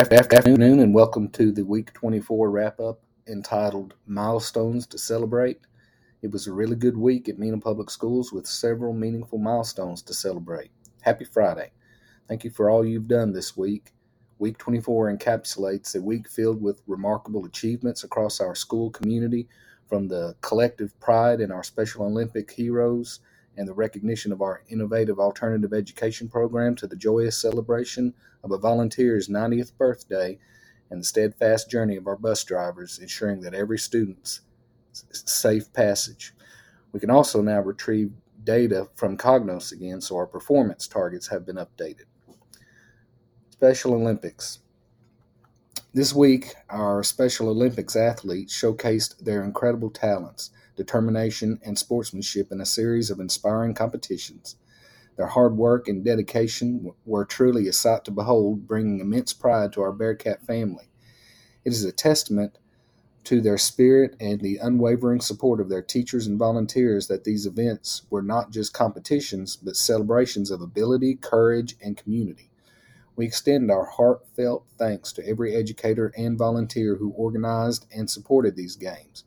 afternoon and welcome to the week 24 wrap up entitled Milestones to Celebrate. It was a really good week at Mena Public Schools with several meaningful milestones to celebrate. Happy Friday. Thank you for all you've done this week. Week 24 encapsulates a week filled with remarkable achievements across our school community, from the collective pride in our Special Olympic heroes and the recognition of our innovative alternative education program to the joyous celebration of a volunteer's 90th birthday and the steadfast journey of our bus drivers, ensuring that every student's safe passage. We can also now retrieve data from Cognos again, so our performance targets have been updated. Special Olympics. This week, our Special Olympics athletes showcased their incredible talents, determination, and sportsmanship in a series of inspiring competitions. Their hard work and dedication were truly a sight to behold, bringing immense pride to our Bearcat family. It is a testament to their spirit and the unwavering support of their teachers and volunteers that these events were not just competitions, but celebrations of ability, courage, and community. We extend our heartfelt thanks to every educator and volunteer who organized and supported these games.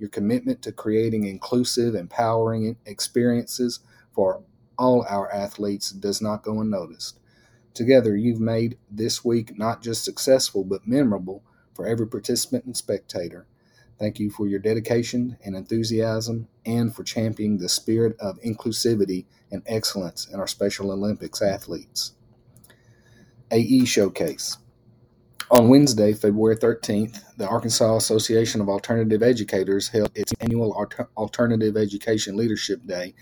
Your commitment to creating inclusive, empowering experiences for all our athletes does not go unnoticed. Together, you've made this week not just successful, but memorable for every participant and spectator. Thank you for your dedication and enthusiasm and for championing the spirit of inclusivity and excellence in our Special Olympics athletes. AE Showcase. On Wednesday, February 13th, the Arkansas Association of Alternative Educators held its annual Alternative Education Leadership Day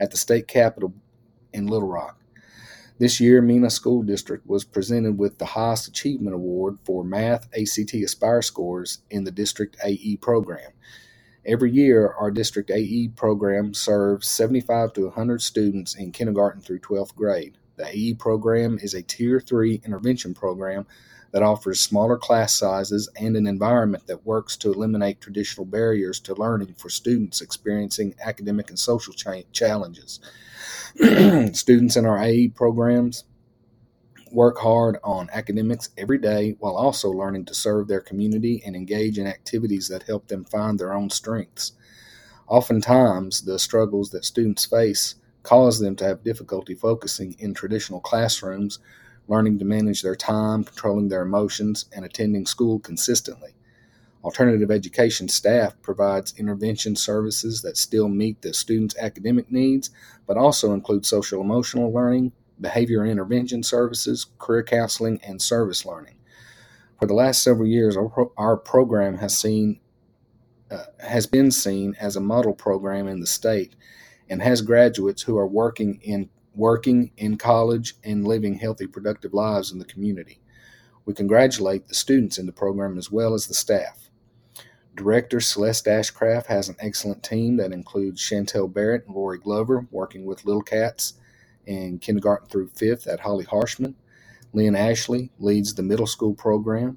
at the state capitol in Little Rock. This year, Mena School District was presented with the highest achievement award for math ACT Aspire scores in the district AE program. Every year, our district AE program serves 75 to 100 students in kindergarten through 12th grade. The AE program is a Tier 3 intervention program that offers smaller class sizes and an environment that works to eliminate traditional barriers to learning for students experiencing academic and social cha- challenges. students in our AE programs work hard on academics every day while also learning to serve their community and engage in activities that help them find their own strengths. Oftentimes, the struggles that students face cause them to have difficulty focusing in traditional classrooms, learning to manage their time, controlling their emotions, and attending school consistently. Alternative education staff provides intervention services that still meet the students' academic needs, but also include social emotional learning, behavior intervention services, career counseling, and service learning. For the last several years, our, pro- our program has seen uh, has been seen as a model program in the state and has graduates who are working in working in college and living healthy, productive lives in the community. We congratulate the students in the program as well as the staff. Director Celeste Ashcraft has an excellent team that includes Chantel Barrett and Lori Glover working with Little Cats in kindergarten through fifth at Holly Harshman. Lynn Ashley leads the middle school program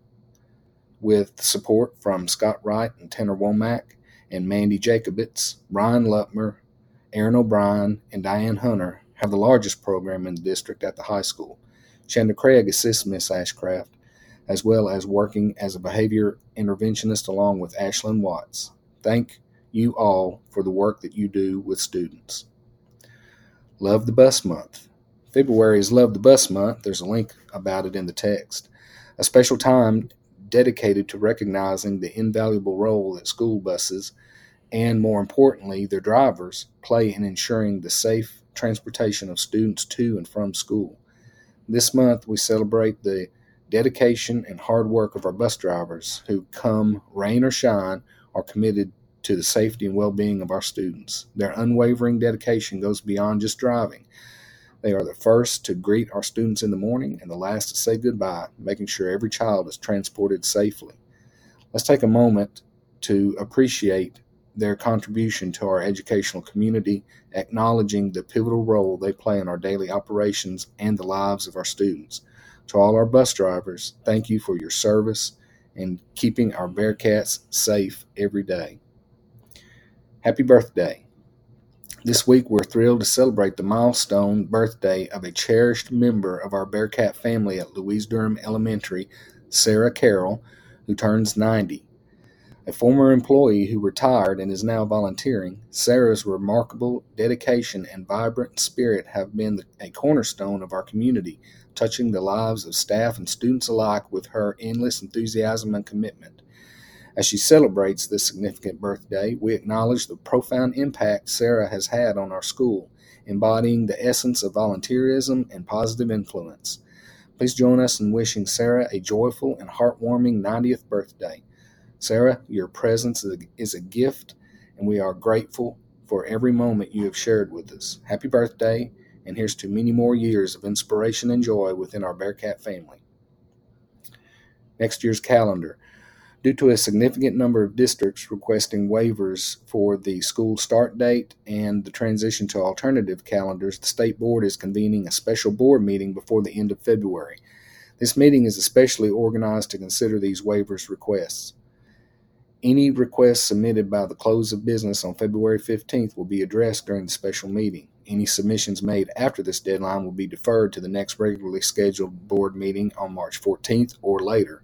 with support from Scott Wright and Tanner Womack and Mandy Jacobitz. Ryan Lutmer Aaron O'Brien, and Diane Hunter have the largest program in the district at the high school. Shanda Craig assists Miss Ashcraft, as well as working as a behavior interventionist along with Ashlyn Watts. Thank you all for the work that you do with students. Love the Bus Month. February is Love the Bus Month. There's a link about it in the text. A special time dedicated to recognizing the invaluable role that school buses and more importantly, their drivers play in ensuring the safe transportation of students to and from school. This month, we celebrate the dedication and hard work of our bus drivers who, come rain or shine, are committed to the safety and well being of our students. Their unwavering dedication goes beyond just driving. They are the first to greet our students in the morning and the last to say goodbye, making sure every child is transported safely. Let's take a moment to appreciate their contribution to our educational community, acknowledging the pivotal role they play in our daily operations and the lives of our students. To all our bus drivers, thank you for your service and keeping our Bearcats safe every day. Happy birthday. This week, we're thrilled to celebrate the milestone birthday of a cherished member of our Bearcat family at Louise Durham Elementary Sarah Carroll, who turns 90. A former employee who retired and is now volunteering, Sarah's remarkable dedication and vibrant spirit have been a cornerstone of our community, touching the lives of staff and students alike with her endless enthusiasm and commitment. As she celebrates this significant birthday, we acknowledge the profound impact Sarah has had on our school, embodying the essence of volunteerism and positive influence. Please join us in wishing Sarah a joyful and heartwarming 90th birthday. Sarah, your presence is a gift, and we are grateful for every moment you have shared with us. Happy birthday, and here's to many more years of inspiration and joy within our Bearcat family. Next year's calendar. Due to a significant number of districts requesting waivers for the school start date and the transition to alternative calendars, the State Board is convening a special board meeting before the end of February. This meeting is especially organized to consider these waivers requests. Any requests submitted by the close of business on February 15th will be addressed during the special meeting. Any submissions made after this deadline will be deferred to the next regularly scheduled board meeting on March 14th or later.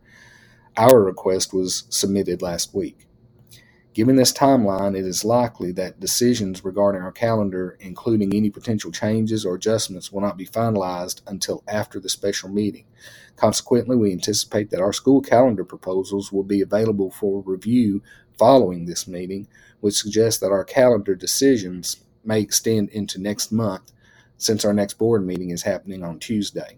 Our request was submitted last week. Given this timeline, it is likely that decisions regarding our calendar, including any potential changes or adjustments, will not be finalized until after the special meeting. Consequently, we anticipate that our school calendar proposals will be available for review following this meeting, which suggests that our calendar decisions may extend into next month since our next board meeting is happening on Tuesday.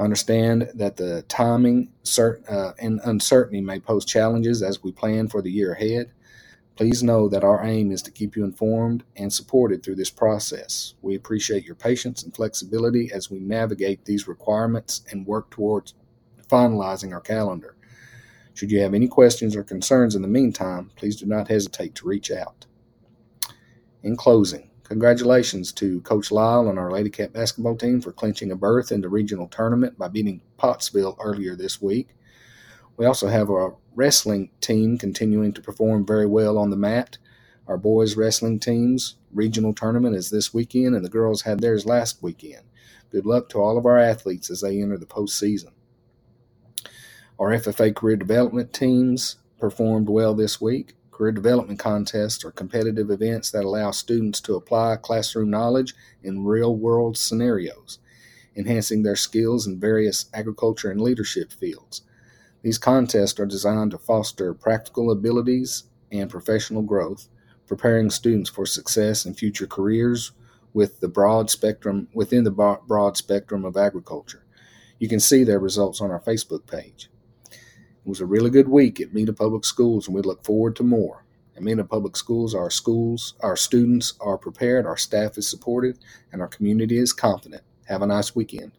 Understand that the timing uh, and uncertainty may pose challenges as we plan for the year ahead. Please know that our aim is to keep you informed and supported through this process. We appreciate your patience and flexibility as we navigate these requirements and work towards finalizing our calendar. Should you have any questions or concerns in the meantime, please do not hesitate to reach out. In closing, Congratulations to Coach Lyle and our Lady Cat basketball team for clinching a berth in the regional tournament by beating Pottsville earlier this week. We also have our wrestling team continuing to perform very well on the mat. Our boys' wrestling team's regional tournament is this weekend, and the girls had theirs last weekend. Good luck to all of our athletes as they enter the postseason. Our FFA career development teams performed well this week. Career development contests are competitive events that allow students to apply classroom knowledge in real world scenarios, enhancing their skills in various agriculture and leadership fields. These contests are designed to foster practical abilities and professional growth, preparing students for success in future careers with the broad spectrum within the broad spectrum of agriculture. You can see their results on our Facebook page. It was a really good week at Mena Public Schools, and we look forward to more. At Mena Public Schools, our schools, our students are prepared, our staff is supported, and our community is confident. Have a nice weekend.